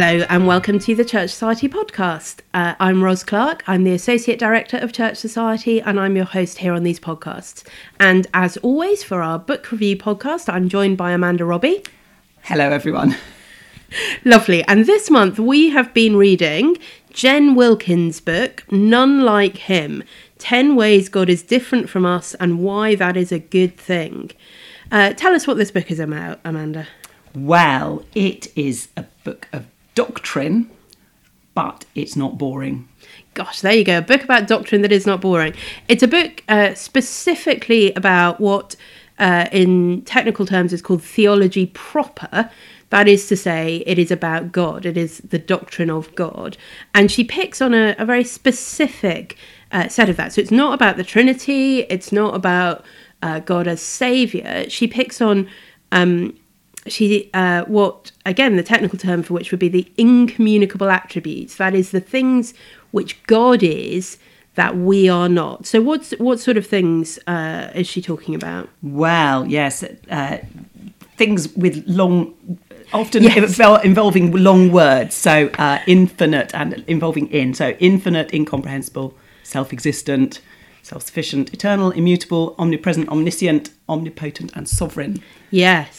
Hello and welcome to the Church Society podcast. Uh, I'm Ros Clark. I'm the Associate Director of Church Society and I'm your host here on these podcasts. And as always, for our book review podcast, I'm joined by Amanda Robbie. Hello, everyone. Lovely. And this month we have been reading Jen Wilkins' book, None Like Him 10 Ways God is Different from Us and Why That Is a Good Thing. Uh, tell us what this book is about, Amanda. Well, it is a book of doctrine, but it's not boring. Gosh, there you go. A book about doctrine that is not boring. It's a book uh, specifically about what, uh, in technical terms, is called theology proper. That is to say, it is about God, it is the doctrine of God. And she picks on a, a very specific uh, set of that. So it's not about the Trinity, it's not about uh, God as Saviour. She picks on um, she uh, what again the technical term for which would be the incommunicable attributes. That is the things which God is that we are not. So what's what sort of things uh, is she talking about? Well, yes, uh, things with long. Often yes. involving long words, so uh, infinite and involving in. So infinite, incomprehensible, self-existent, self-sufficient, eternal, immutable, omnipresent, omniscient, omnipotent, and sovereign. Yes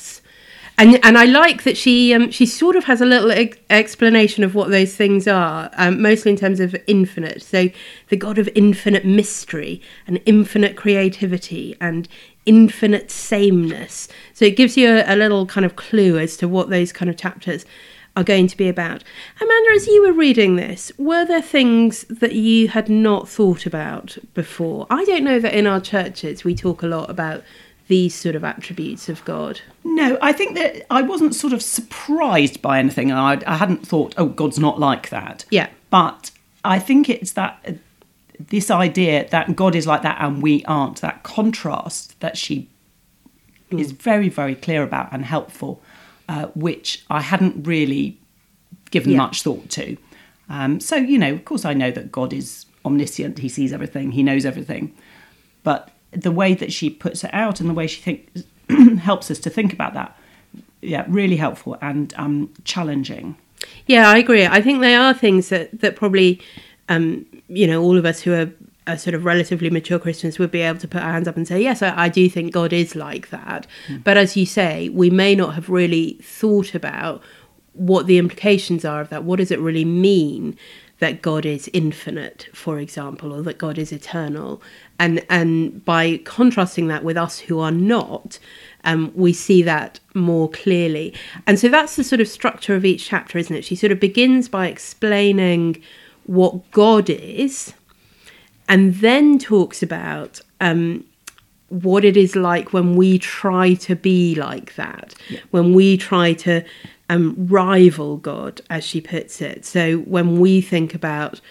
and and I like that she um, she sort of has a little ex- explanation of what those things are, um, mostly in terms of infinite. So the God of infinite mystery and infinite creativity and infinite sameness. So it gives you a, a little kind of clue as to what those kind of chapters are going to be about. Amanda, as you were reading this, were there things that you had not thought about before? I don't know that in our churches we talk a lot about these sort of attributes of God? No, I think that I wasn't sort of surprised by anything. I, I hadn't thought, oh, God's not like that. Yeah. But I think it's that this idea that God is like that and we aren't, that contrast that she mm. is very, very clear about and helpful, uh, which I hadn't really given yeah. much thought to. Um, so, you know, of course, I know that God is omniscient, he sees everything, he knows everything. But the way that she puts it out and the way she thinks helps us to think about that. Yeah, really helpful and um, challenging. Yeah, I agree. I think they are things that that probably, um, you know, all of us who are, are, sort of relatively mature Christians would be able to put our hands up and say, yes, I, I do think God is like that. Mm. But as you say, we may not have really thought about what the implications are of that. What does it really mean? that God is infinite, for example, or that God is eternal. And and by contrasting that with us who are not, um, we see that more clearly. And so that's the sort of structure of each chapter, isn't it? She sort of begins by explaining what God is, and then talks about um, what it is like when we try to be like that, yeah. when we try to um, rival God, as she puts it. So when we think about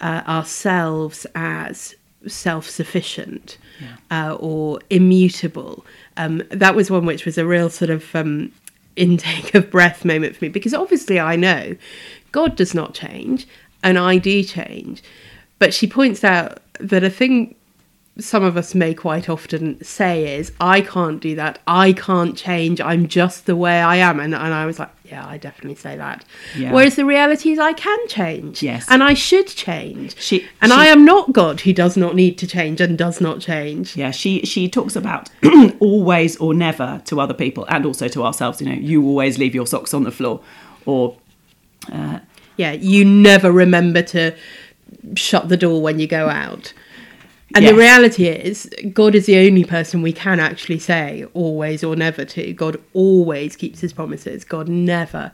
uh, ourselves as self sufficient yeah. uh, or immutable, um, that was one which was a real sort of um, intake of breath moment for me because obviously I know God does not change and I do change. But she points out that a thing some of us may quite often say is, I can't do that. I can't change. I'm just the way I am. And, and I was like, yeah, I definitely say that. Yeah. Whereas the reality is, I can change. Yes. And I should change. She, and she, I am not God who does not need to change and does not change. Yeah, she, she talks about always or never to other people and also to ourselves. You know, you always leave your socks on the floor. Or. Uh, yeah, you never remember to shut the door when you go out. And yes. the reality is, God is the only person we can actually say always or never to. God always keeps his promises. God never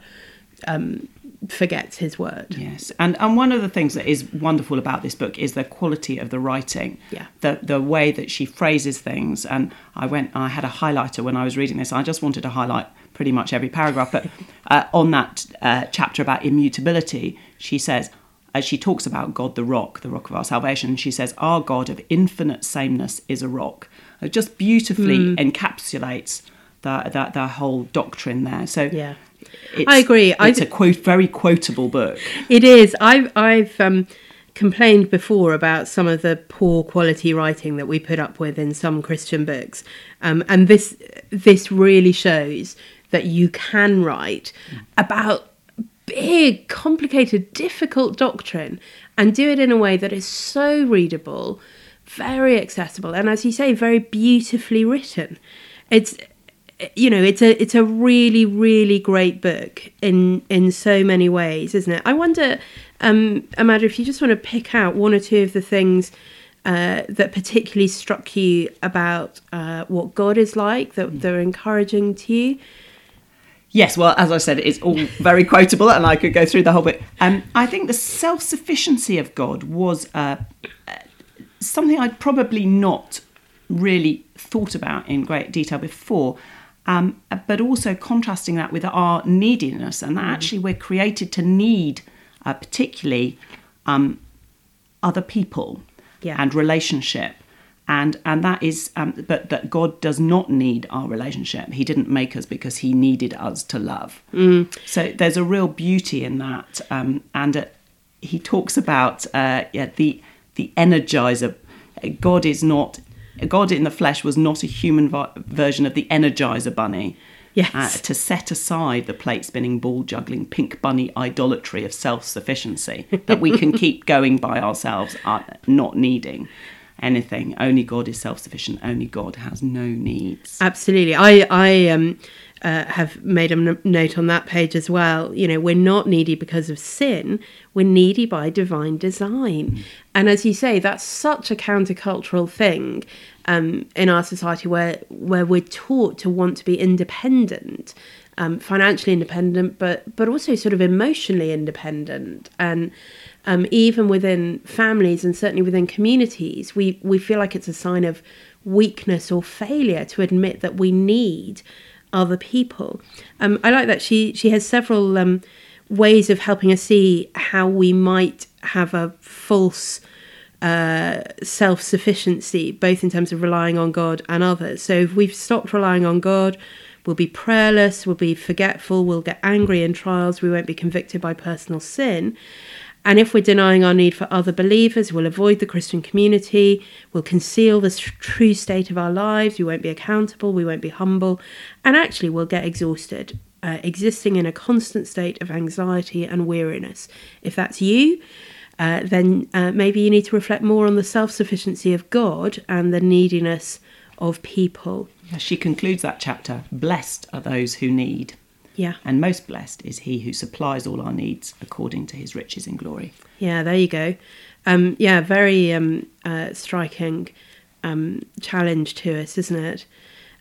um, forgets his word. Yes. And and one of the things that is wonderful about this book is the quality of the writing. Yeah. The the way that she phrases things. And I went I had a highlighter when I was reading this. I just wanted to highlight pretty much every paragraph. But uh, on that uh, chapter about immutability, she says, as she talks about God the rock, the rock of our salvation, she says, Our God of infinite sameness is a rock. It just beautifully mm. encapsulates that, that, that whole doctrine there. So yeah. I agree. It's I, a quote, very quotable book. It is. I've, I've um, complained before about some of the poor quality writing that we put up with in some Christian books, um, and this this really shows that you can write about big, complicated, difficult doctrine and do it in a way that is so readable, very accessible, and as you say, very beautifully written. It's you know it's a it's a really really great book in in so many ways isn't it? I wonder um amanda if you just want to pick out one or two of the things uh, that particularly struck you about uh, what god is like that they're encouraging to you Yes, well, as I said, it's all very quotable, and I could go through the whole bit. Um, I think the self sufficiency of God was uh, something I'd probably not really thought about in great detail before, um, but also contrasting that with our neediness, and that actually we're created to need, uh, particularly, um, other people Yeah. and relationship. And, and that is, um, but that God does not need our relationship. He didn't make us because He needed us to love. So there's a real beauty in that. Um, and uh, He talks about uh, yeah, the the energizer. God is not. God in the flesh was not a human vi- version of the Energizer Bunny. Yes. Uh, to set aside the plate spinning, ball juggling, pink bunny idolatry of self sufficiency that we can keep going by ourselves, uh, not needing anything. Only God is self sufficient. Only God has no needs. Absolutely. I I um uh, have made a n- note on that page as well. You know, we're not needy because of sin. We're needy by divine design. And as you say, that's such a countercultural thing um, in our society where where we're taught to want to be independent, um, financially independent, but but also sort of emotionally independent and. Um, even within families and certainly within communities, we, we feel like it's a sign of weakness or failure to admit that we need other people. Um, I like that she she has several um, ways of helping us see how we might have a false uh, self sufficiency, both in terms of relying on God and others. So if we've stopped relying on God, we'll be prayerless, we'll be forgetful, we'll get angry in trials, we won't be convicted by personal sin. And if we're denying our need for other believers, we'll avoid the Christian community, we'll conceal the true state of our lives, we won't be accountable, we won't be humble, and actually we'll get exhausted, uh, existing in a constant state of anxiety and weariness. If that's you, uh, then uh, maybe you need to reflect more on the self sufficiency of God and the neediness of people. She concludes that chapter. Blessed are those who need, Yeah. and most blessed is he who supplies all our needs according to his riches in glory. Yeah, there you go. Um, yeah, very um, uh, striking um, challenge to us, isn't it?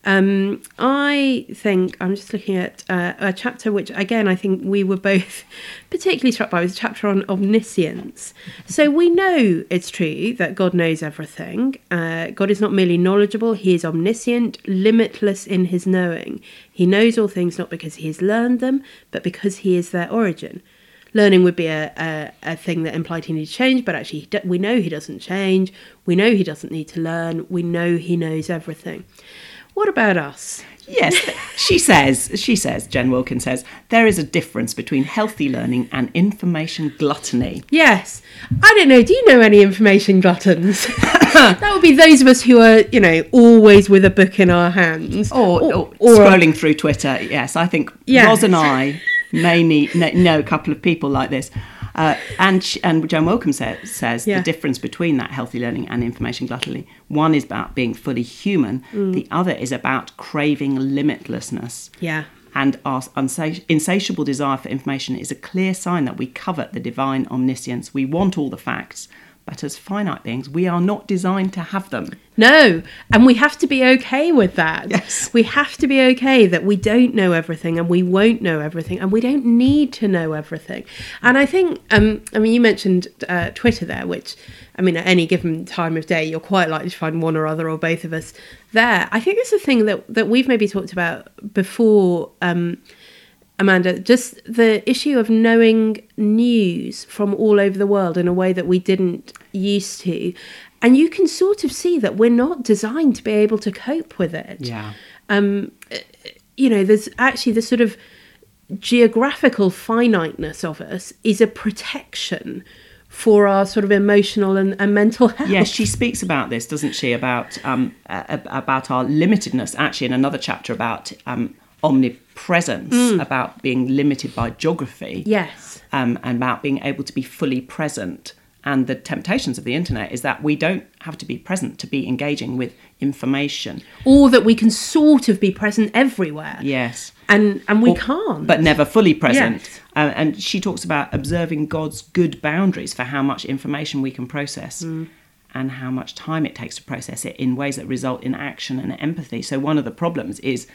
Um, I think I'm just looking at uh, a chapter which, again, I think we were both particularly struck by was a chapter on omniscience. So we know it's true that God knows everything. Uh, God is not merely knowledgeable; He is omniscient, limitless in His knowing. He knows all things not because He has learned them, but because He is their origin learning would be a, a, a thing that implied he needed to change, but actually we know he doesn't change. We know he doesn't need to learn. We know he knows everything. What about us? Yes, she says, she says, Jen Wilkins says, there is a difference between healthy learning and information gluttony. Yes. I don't know. Do you know any information gluttons? that would be those of us who are, you know, always with a book in our hands. Or, or, or- scrolling through Twitter. Yes, I think Yes. Ros and I may need, know a couple of people like this. Uh, and she, and Jen Wilkin says, says Yeah. the difference between that healthy learning and information gluttony. One is about being fully human. Mm. The other is about craving limitlessness. Yeah. And our unsa- insatiable desire for information is a clear sign that we covet the divine omniscience. We want all the facts, but as finite beings, we are not designed to have them. No, and we have to be okay with that. Yes. We have to be okay that we don't know everything and we won't know everything and we don't need to know everything. And I think, um, I mean, you mentioned uh, Twitter there, which, I mean, at any given time of day, you're quite likely to find one or other or both of us there. I think it's a thing that, that we've maybe talked about before. Um, Amanda, just the issue of knowing news from all over the world in a way that we didn't used to. And you can sort of see that we're not designed to be able to cope with it. Yeah. Um, you know, there's actually the sort of geographical finiteness of us is a protection for our sort of emotional and, and mental health. Yes, she speaks about this, doesn't she? About um, uh, about our limitedness. Actually, in another chapter about um, omnipresence, about being limited by geography, Yes. um, and about being able to be fully present. And the temptations of the internet is that we don't have to be present to be engaging with information. Or that we can sort of be present everywhere. Yes. And and we Or- can't. But never fully present. Yes. Uh, and she talks about observing God's good boundaries for how much information we can process Mm. and how much time it takes to process it in ways that result in action and empathy. So, one of the problems is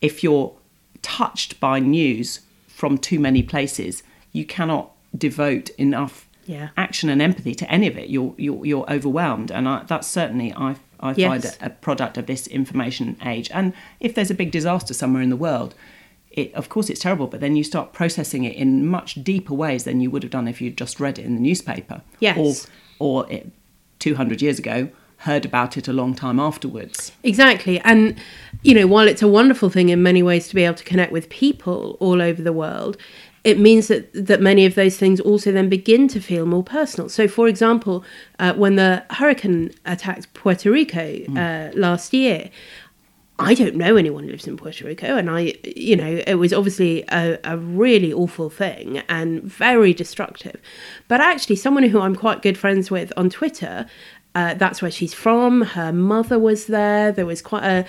if you're touched by news from too many places, you cannot devote enough Yeah. action and empathy to any of it. You're you're, you're overwhelmed, and I, that's certainly I I find a, a product of this information age. And if there's a big disaster somewhere in the world. It, of course, it's terrible, but then you start processing it in much deeper ways than you would have done if you'd just read it in the newspaper. Yes. Or, or it, 200 years ago, heard about it a long time afterwards. Exactly. And, you know, while it's a wonderful thing in many ways to be able to connect with people all over the world, it means that, that many of those things also then begin to feel more personal. So, for example, uh, when the hurricane attacked Puerto Rico uh, last year, I don't know anyone who lives in Puerto Rico, and I, you know, it was obviously a, a really awful thing and very destructive. But actually, someone who I'm quite good friends with on Twitter, uh, that's where she's from. Her mother was there. There was quite a,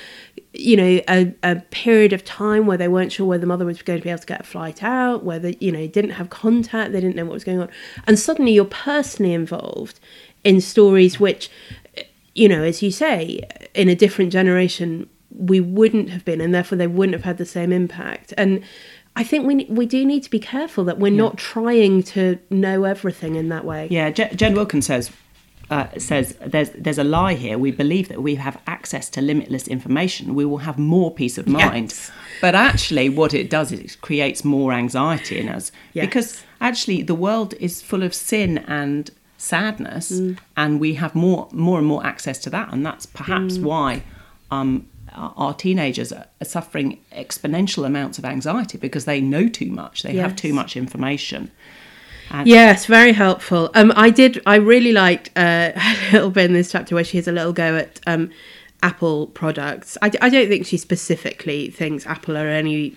you know, a, a period of time where they weren't sure whether the mother was going to be able to get a flight out, whether, you know, didn't have contact, they didn't know what was going on. And suddenly you're personally involved in stories which, you know, as you say, in a different generation, we wouldn't have been, and therefore they wouldn't have had the same impact. And I think we we do need to be careful that we're not trying to know everything in that way. Yeah, Jen Wilkins says uh, says there's there's a lie here. We believe that we have access to limitless information. We will have more peace of mind. Yes. But actually, what it does is it creates more anxiety in us Yes. because actually the world is full of sin and sadness, Mm. and we have more more and more access to that, and that's perhaps Mm. why. Um, our teenagers are are suffering exponential amounts of anxiety because they know too much. They have too much information. Yes, very helpful. Um, I did. I really liked uh, a little bit in this chapter where she has a little go at um, Apple products. I, I don't think she specifically thinks Apple are any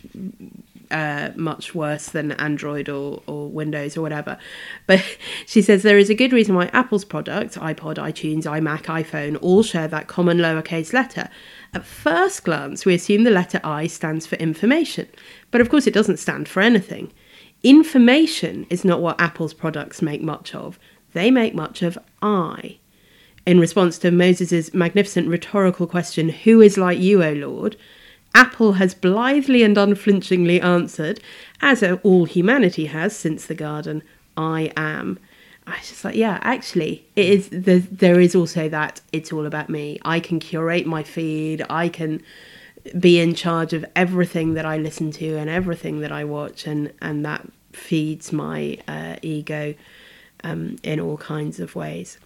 uh, much worse than Android or, or Windows or whatever. But she says there is a good reason why Apple's products, iPod, iTunes, iMac, iPhone, all share that common lowercase letter. At first glance, we assume the letter I stands for information, but of course it doesn't stand for anything. Information is not what Apple's products make much of. They make much of I. In response to Moses' magnificent rhetorical question, Who is like you, O Lord? Apple has blithely and unflinchingly answered, as all humanity has since the garden, I am. I was just like, yeah, actually, it is. There, there is also that it's all about me. I can curate my feed. I can be in charge of everything that I listen to and everything that I watch, and and that feeds my uh, ego um, in all kinds of ways.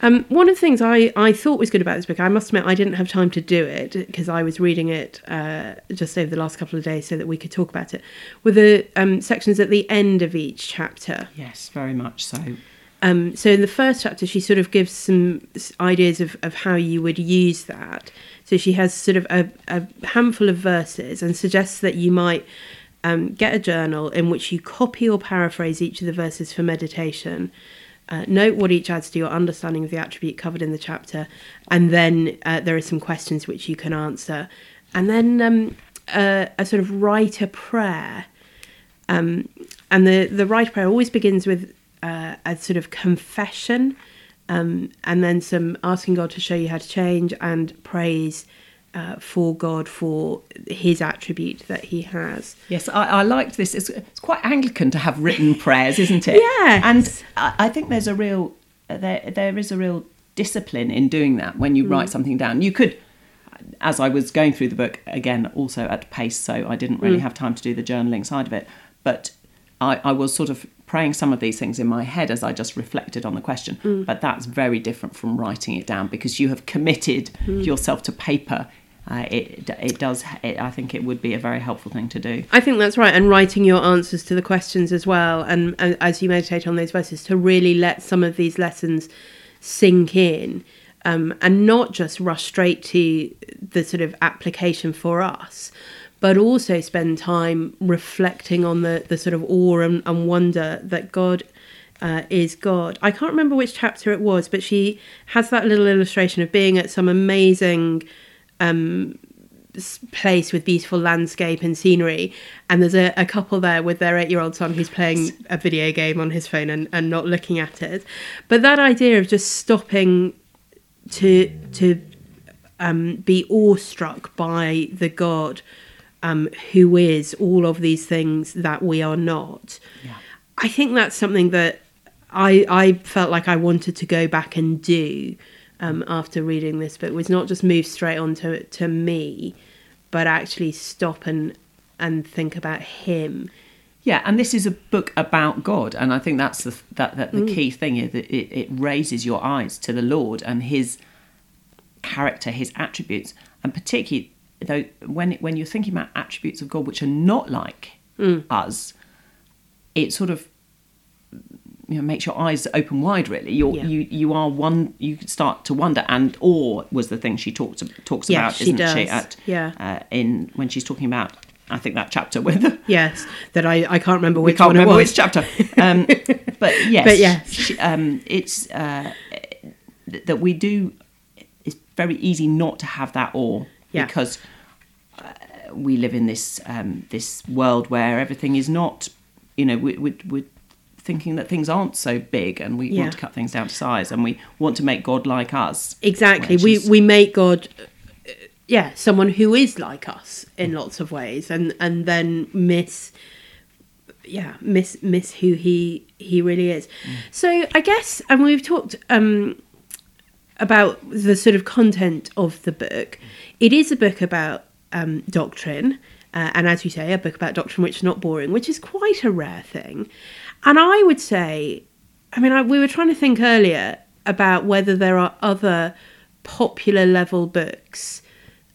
Um, one of the things I, I thought was good about this book, I must admit, I didn't have time to do it because I was reading it uh, just over the last couple of days so that we could talk about it, were the um, sections at the end of each chapter. Yes, very much so. Um, so in the first chapter, she sort of gives some ideas of, of how you would use that. So she has sort of a, a handful of verses and suggests that you might um, get a journal in which you copy or paraphrase each of the verses for meditation. Uh, note what each adds to your understanding of the attribute covered in the chapter, and then uh, there are some questions which you can answer, and then um, uh, a sort of write a prayer. Um, and the the right prayer always begins with uh, a sort of confession, um, and then some asking God to show you how to change and praise uh, for God for His attribute that He has. Yes, I, I liked this. It's, it's quite Anglican to have written prayers, isn't it? Yeah, And I, I think there's a real there there is a real discipline in doing that when you write something down. You could, as I was going through the book again, also at pace, so I didn't really have time to do the journaling side of it. But I, I was sort of praying some of these things in my head as I just reflected on the question. But that's very different from writing it down because you have committed yourself to paper. Uh, it it does. It, I think it would be a very helpful thing to do. I think that's right, and writing your answers to the questions as well, and, and as you meditate on those verses, to really let some of these lessons sink in, um, and not just rush straight to the sort of application for us, but also spend time reflecting on the the sort of awe and, and wonder that God uh, is God. I can't remember which chapter it was, but she has that little illustration of being at some amazing um, place with beautiful landscape and scenery, and there's a, a couple there with their eight year old son who's playing a video game on his phone and, and not looking at it. But that idea of just stopping to to um, be awestruck by the God um, who is all of these things that we are not. Yeah. I think that's something that I I felt like I wanted to go back and do um, after reading this book was not just move straight on to to me, but actually stop and and think about him. Yeah, and this is a book about God, and I think that's the that, that the key thing is that it, it raises your eyes to the Lord and His character, His attributes, and particularly though when when you're thinking about attributes of God which are not like us, it sort of you know makes your eyes open wide. Really, you're, Yeah. you you are one. You start to wonder, and awe was the thing she talks talks Yeah, about, she isn't she? At, Yeah. uh, in when she's talking about. I think that chapter with Yes, that I, I can't remember we which can't one remember it was. which chapter. Um, but yes, But yes. she- um, it's uh, th- that we do. It's very easy not to have that awe Yeah. because we live in this um, this world where everything is not. You know, we, we, we're thinking that things aren't so big, and we Yeah. want to cut things down to size, and we want to make God like us. Exactly. We she's- we make God, uh, yeah, someone who is like us in lots of ways, and and then miss, yeah, miss miss who he he really is. So I guess, and we've talked um about the sort of content of the book. It is a book about um, doctrine. Uh, and as you say, a book about doctrine which is not boring, which is quite a rare thing. And I would say, I mean, I, we were trying to think earlier about whether there are other popular level books.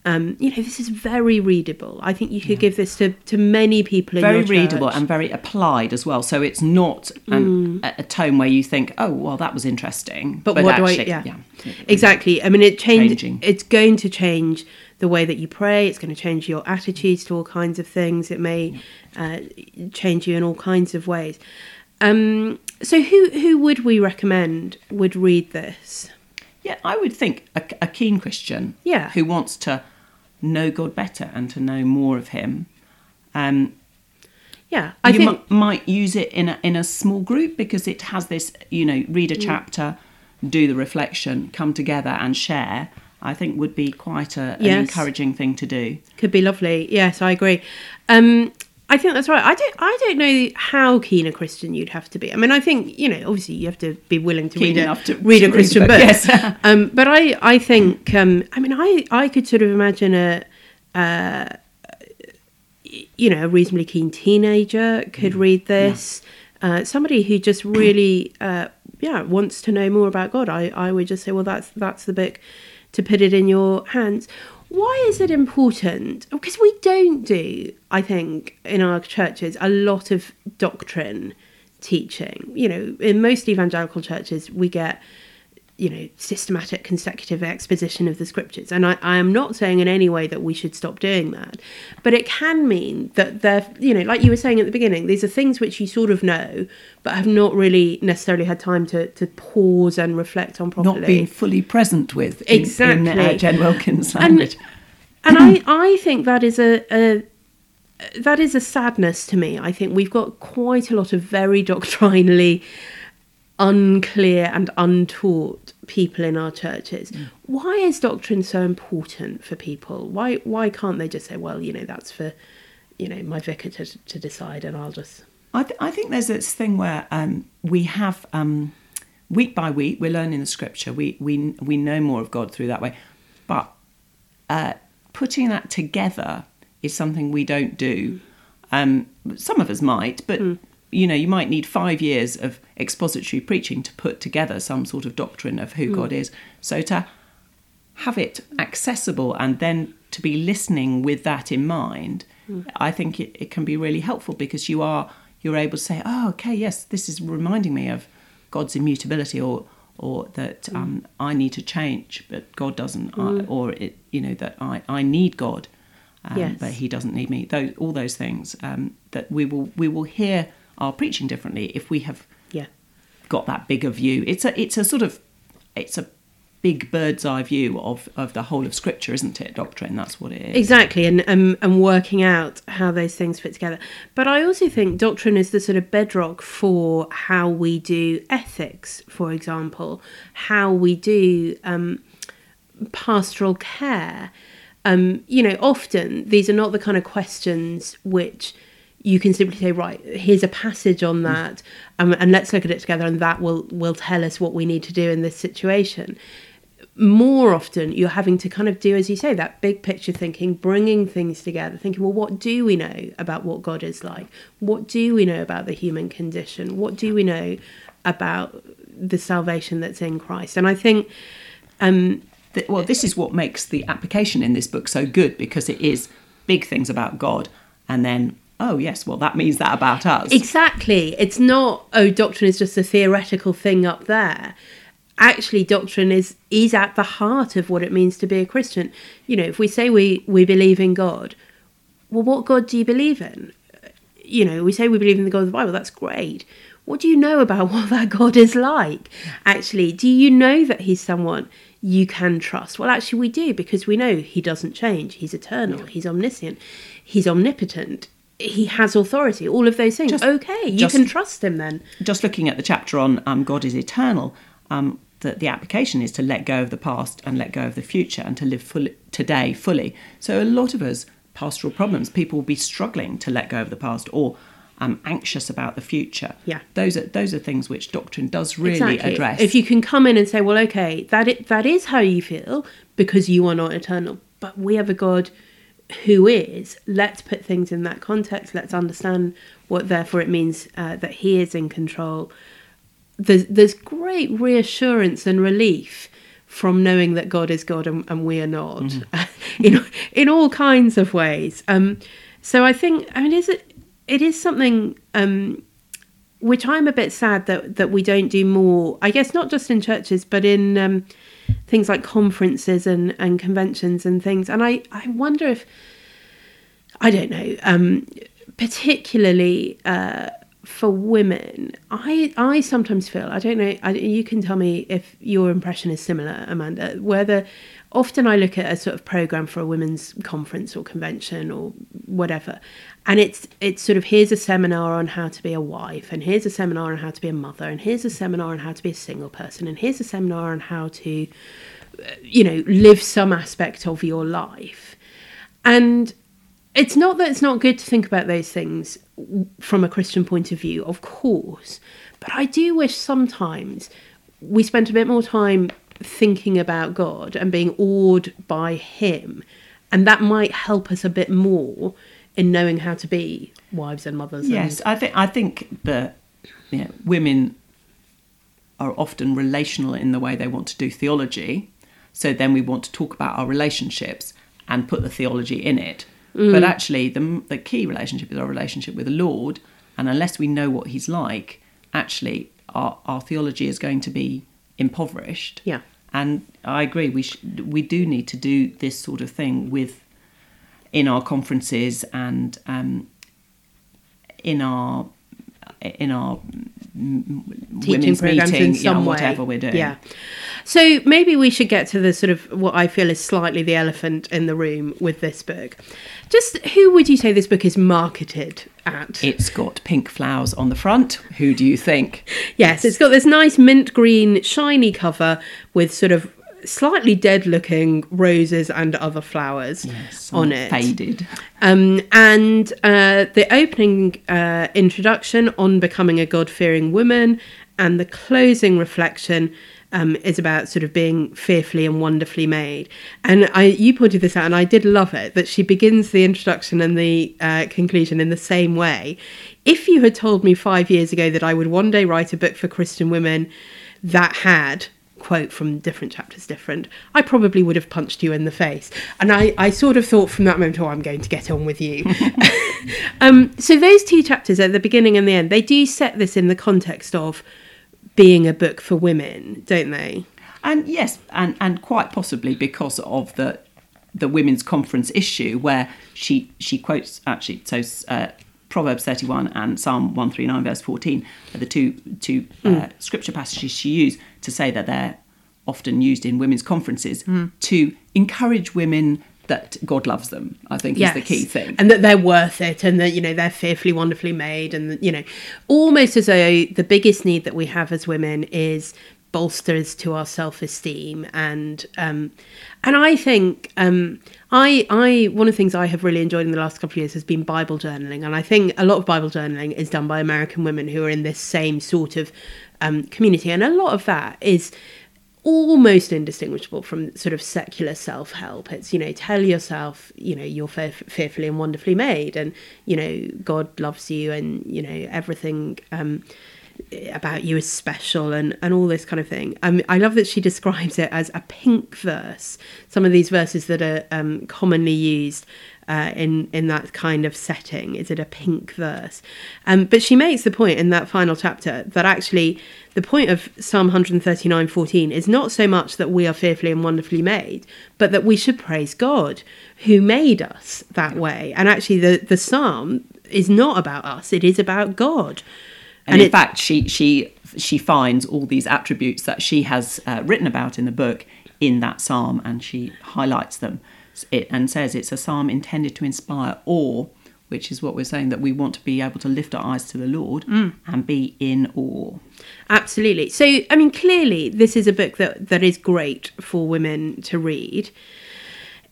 Um, you know, this is very readable. I think you could give this to, to many people in very readable and very applied as well. So it's not an, a, a tone where you think, "Oh, well, that was interesting," Mm. But, what do I? actually- Yeah, exactly. I mean, it change. Changing. It's going to change the way that you pray. It's going to change your attitudes to all kinds of things. It may uh, change you in all kinds of ways. Um, so, who who would we recommend would read this? Yeah, I would think a, a keen Christian, Yeah. who wants to know God better and to know more of Him. Um, Yeah, I you think. mi- might use it in a, in a small group because it has this, you know, read a Mm. chapter, do the reflection, come together and share. I think would be quite a, an encouraging thing to do. Could be lovely. Yes, I agree. Um, I think that's right. I don't. I don't know how keen a Christian you'd have to be. I mean, I think you know. Obviously, you have to be willing to Keen read a enough to- read to a Christian book. book, yes. um, but I, I think. Um, I mean, I, I could sort of imagine a, uh, you know, a reasonably keen teenager could read this. Uh, somebody who just really, uh, yeah, wants to know more about God. I, I would just say, well, that's that's the book to put it in your hands. Why is it important? Because we don't do, I think, in our churches a lot of doctrine teaching. You know, in most evangelical churches, we get, you know, systematic consecutive exposition of the scriptures. And I, I am not saying in any way that we should stop doing that. But it can mean that they're, you know, like you were saying at the beginning, these are things which you sort of know, but have not really necessarily had time to, to pause and reflect on properly. Not being fully present with in, in uh, Exactly. Jen Wilkins' And- language. and I, I think that is a, a that is a sadness to me. I think we've got quite a lot of very doctrinally unclear and untaught people in our churches. Why is doctrine so important for people? Why why can't they just say, well, you know, that's for you know my vicar to, to decide, and I'll just I, th- I think there's this thing where um, we have um, week by week we're learning the scripture. We we we know more of God through that way, but uh, putting that together is something we don't do. Um, some of us might, but you know, you might need five years of expository preaching to put together some sort of doctrine of who God is. So to have it accessible and then to be listening with that in mind, I think it, it can be really helpful because you are you're able to say, oh, okay, yes, this is reminding me of God's immutability, or or that um, I need to change, but God doesn't, I, or it, you know that I I need God, um, Yes. but he doesn't need me. Those, all those things um, that we will we will hear our preaching differently if we have Yeah. got that bigger view. It's a it's a sort of it's a big bird's eye view of of the whole of Scripture, isn't it? Doctrine. That's what it is. Exactly, and um, and working out how those things fit together. But I also think doctrine is the sort of bedrock for how we do ethics, for example, how we do um, pastoral care. Um, you know, often these are not the kind of questions which you can simply say, right, here's a passage on that, um, and let's look at it together, and that will will tell us what we need to do in this situation. More often you're having to kind of do as you say that big picture thinking bringing things together thinking well what do we know about what god is like? What do we know about the human condition? What do we know about the salvation that's in christ? And i think um Th- well, this is what makes the application in this book so good because it is big things about God, and then oh yes, well that means that about us. Exactly. It's not, oh, doctrine is just a theoretical thing up there. Actually, doctrine is is at the heart of what it means to be a Christian. You know, if we say we, we believe in God, well, what God do you believe in? You know, we say we believe in the God of the Bible, that's great. What do you know about what that God is like? Actually, do you know that He's someone you can trust? Well, actually, we do because we know He doesn't change. He's eternal, He's omniscient, He's omnipotent, He has authority, all of those things. Just- okay, you just- can trust Him then. Just looking at the chapter on um, God is eternal, um, the, the application is to let go of the past and let go of the future and to live fully, today fully. So a lot of us pastoral problems, people will be struggling to let go of the past or um, anxious about the future. Yeah. those are those are things which doctrine does really address. If you can come in and say, well, okay, that it, that is how you feel because you are not eternal, but we have a God who is. Let's put things in that context. Let's understand what therefore it means uh, that He is in control. There's there's great reassurance and relief from knowing that God is God and, and we are not, in in all kinds of ways. Um, so I think I mean, is it it is something. Um, which I'm a bit sad that that we don't do more. I guess not just in churches, but in um, things like conferences and and conventions and things. And I I wonder if I don't know, um, particularly uh, for women. I I sometimes feel I don't know. I, you can tell me if your impression is similar, Amanda. Whether often I look at a sort of program for a women's conference or convention or whatever, and it's it's sort of here's a seminar on how to be a wife, and here's a seminar on how to be a mother, and here's a seminar on how to be a single person, and here's a seminar on how to, uh, you know, live some aspect of your life, and it's not that it's not good to think about those things from a Christian point of view, of course, but I do wish sometimes we spent a bit more time thinking about God and being awed by Him, and that might help us a bit more in knowing how to be wives and mothers. Yes, I think I think that you know, women are often relational in the way they want to do theology. So then we want to talk about our relationships and put the theology in it. Mm. But actually, the the key relationship is our relationship with the Lord, and unless we know what He's like, actually, our our theology is going to be impoverished. Yeah. And I agree. We sh- we do need to do this sort of thing with in our conferences and um, in our in our teaching women's programs meeting, in some yeah, way. whatever we're doing. Yeah. So maybe we should get to the sort of what I feel is slightly the elephant in the room with this book. Just who would you say this book is marketed at? It's got pink flowers on the front. Who do you think? Yes, it's got this nice mint green, shiny cover with sort of slightly dead looking roses and other flowers on it. Faded. Um, and uh, the opening uh, introduction on becoming a God fearing woman and the closing reflection. Um, is about sort of being fearfully and wonderfully made, and I you pointed this out, and I did love it that she begins the introduction and the uh, conclusion in the same way. If you had told me five years ago that I would one day write a book for Christian women that had quote from different chapters different i probably would have punched you in the face. And i i sort of thought from that moment oh i'm going to get on with you. Um so those two chapters at the beginning and the end they do set this in the context of being a book for women don't they? And yes, and, and quite possibly because of the the women's conference issue where she she quotes actually so uh, Proverbs 31 and Psalm 139 verse 14 are the two two uh, scripture passages she used to say that they're often used in women's conferences to encourage women that God loves them. I think is the key thing. and that they're worth it, and that you know they're fearfully, wonderfully made, and you know, almost as though the biggest need that we have as women is bolsters to our self-esteem, and um, and I think um, I I one of the things I have really enjoyed in the last couple of years has been Bible journaling, and I think a lot of Bible journaling is done by American women who are in this same sort of um, community, and a lot of that is almost indistinguishable from sort of secular self help. It's, you know, tell yourself, you know, you're fear- fearfully and wonderfully made, and, you know, God loves you, and, you know, everything. Um, about you is special and, and all this kind of thing. Um, I love that she describes it as a pink verse. Some of these verses that are um, commonly used uh, in in that kind of setting is it a pink verse? Um, but she makes the point in that final chapter that actually the point of Psalm 139:14 is not so much that we are fearfully and wonderfully made, but that we should praise God who made us that way. And actually, the the psalm is not about us; it is about God. And, And in it- fact, she she she finds all these attributes that she has uh, written about in the book in that psalm, and she highlights them. It, and says it's a psalm intended to inspire awe, which is what we're saying that we want to be able to lift our eyes to the Lord Mm. and be in awe. Absolutely. So, I mean, clearly, this is a book that, that is great for women to read.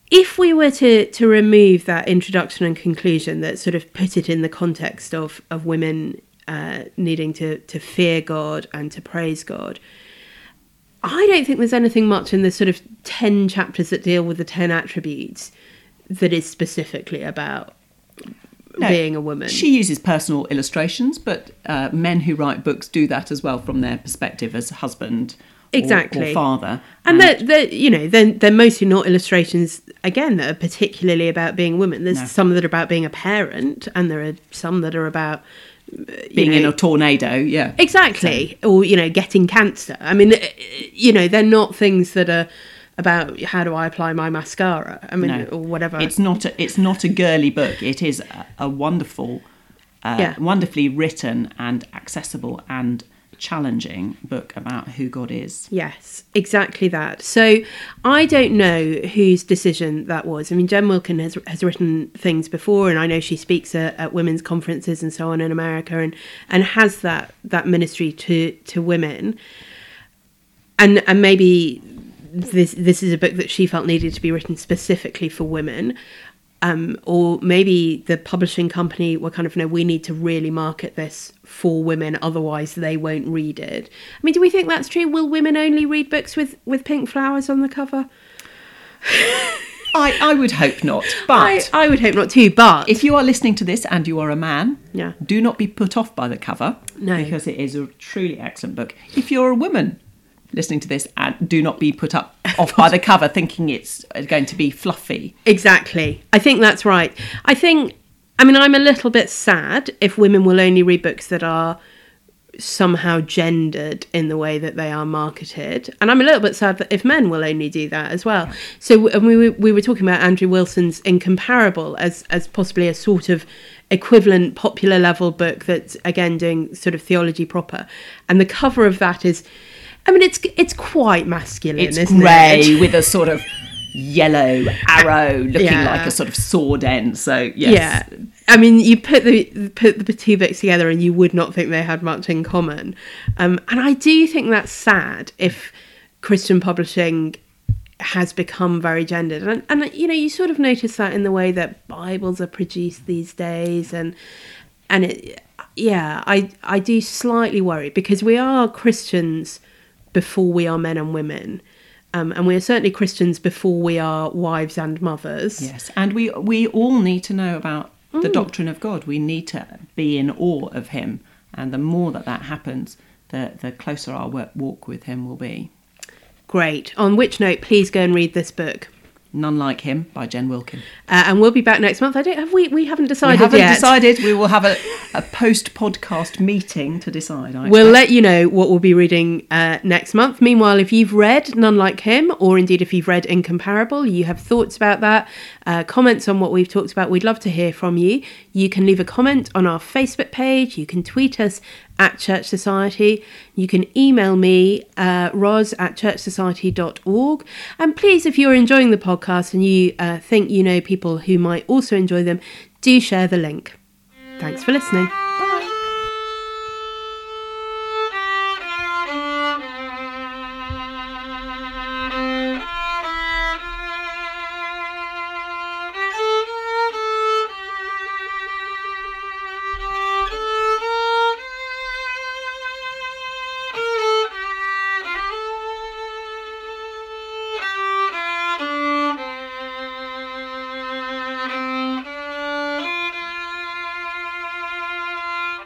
If we were to, to remove that introduction and conclusion that sort of put it in the context of, of women uh, needing to, to fear God and to praise God, I don't think there's anything much in the sort of 10 chapters that deal with the 10 attributes that is specifically about No, being a woman. She uses personal illustrations, but uh, men who write books do that as well from their perspective as husband Exactly. or, father. and they're, they're you know they're, they're mostly not illustrations again that are particularly about being women there's No. some that are about being a parent and there are some that are about uh, you being in a tornado, yeah. exactly or you know getting cancer i mean uh, you know they're not things that are about how do i apply my mascara i mean No. or whatever It's not a, it's not a girly book. It is a, a wonderful, uh, Yeah. wonderfully written and accessible and challenging book about who God is. Yes, exactly that. So I don't know whose decision that was. I mean, Jen Wilkin has has written things before, and I know she speaks at, at women's conferences and so on in America, and and has that that ministry to to women. And and maybe this this is a book that she felt needed to be written specifically for women. Um, or maybe the publishing company were kind of, no, we need to really market this for women, otherwise they won't read it. I mean, do we think that's true? Will women only read books with, with pink flowers on the cover? I, I would hope not. I, But I would hope not too, but if you are listening to this and you are a man, Yeah. do not be put off by the cover. No. Because it is a truly excellent book. If you're a woman listening to this, and do not be put up off by the cover thinking it's going to be fluffy. Exactly. I think that's right. I think, I mean, I'm a little bit sad if women will only read books that are somehow gendered in the way that they are marketed. And I'm a little bit sad that if men will only do that as well. So and we, were- we were talking about Andrew Wilson's Incomparable as, as possibly a sort of equivalent popular level book that's, again, doing sort of theology proper. And the cover of that is. I mean, it's it's quite masculine, It's isn't grey it? with a sort of yellow arrow looking Yeah. like a sort of sword end. So yes. Yeah, I mean, you put the put the two books together, and you would not think they had much in common. Um, and I do think that's sad if Christian publishing has become very gendered, and and you know, you sort of notice that in the way that Bibles are produced these days, and and it, yeah, I I do slightly worry because we are Christians before we are men and women. Um, and we are certainly Christians before we are wives and mothers. Yes, and we we all need to know about Mm. the doctrine of God. We need to be in awe of Him, and the more that that happens, the the closer our work, walk with Him will be. Great. On which note, please go and read this book. None Like Him by Jen Wilkin. Uh, and we'll be back next month. I don't have we we haven't We decided haven't yet. decided. We will have a, a post podcast meeting to decide. I We'll expect. let you know what we'll be reading uh, next month. Meanwhile, if you've read None Like Him, or indeed if you've read Incomparable, you have thoughts about that, uh, comments on what we've talked about, we'd love to hear from you. You can leave a comment on our Facebook page, you can tweet us at Church Society, you can email me, uh, ros at churchsociety.org. And please, if you're enjoying the podcast and you uh, think you know people who might also enjoy them, do share the link. Thanks for listening.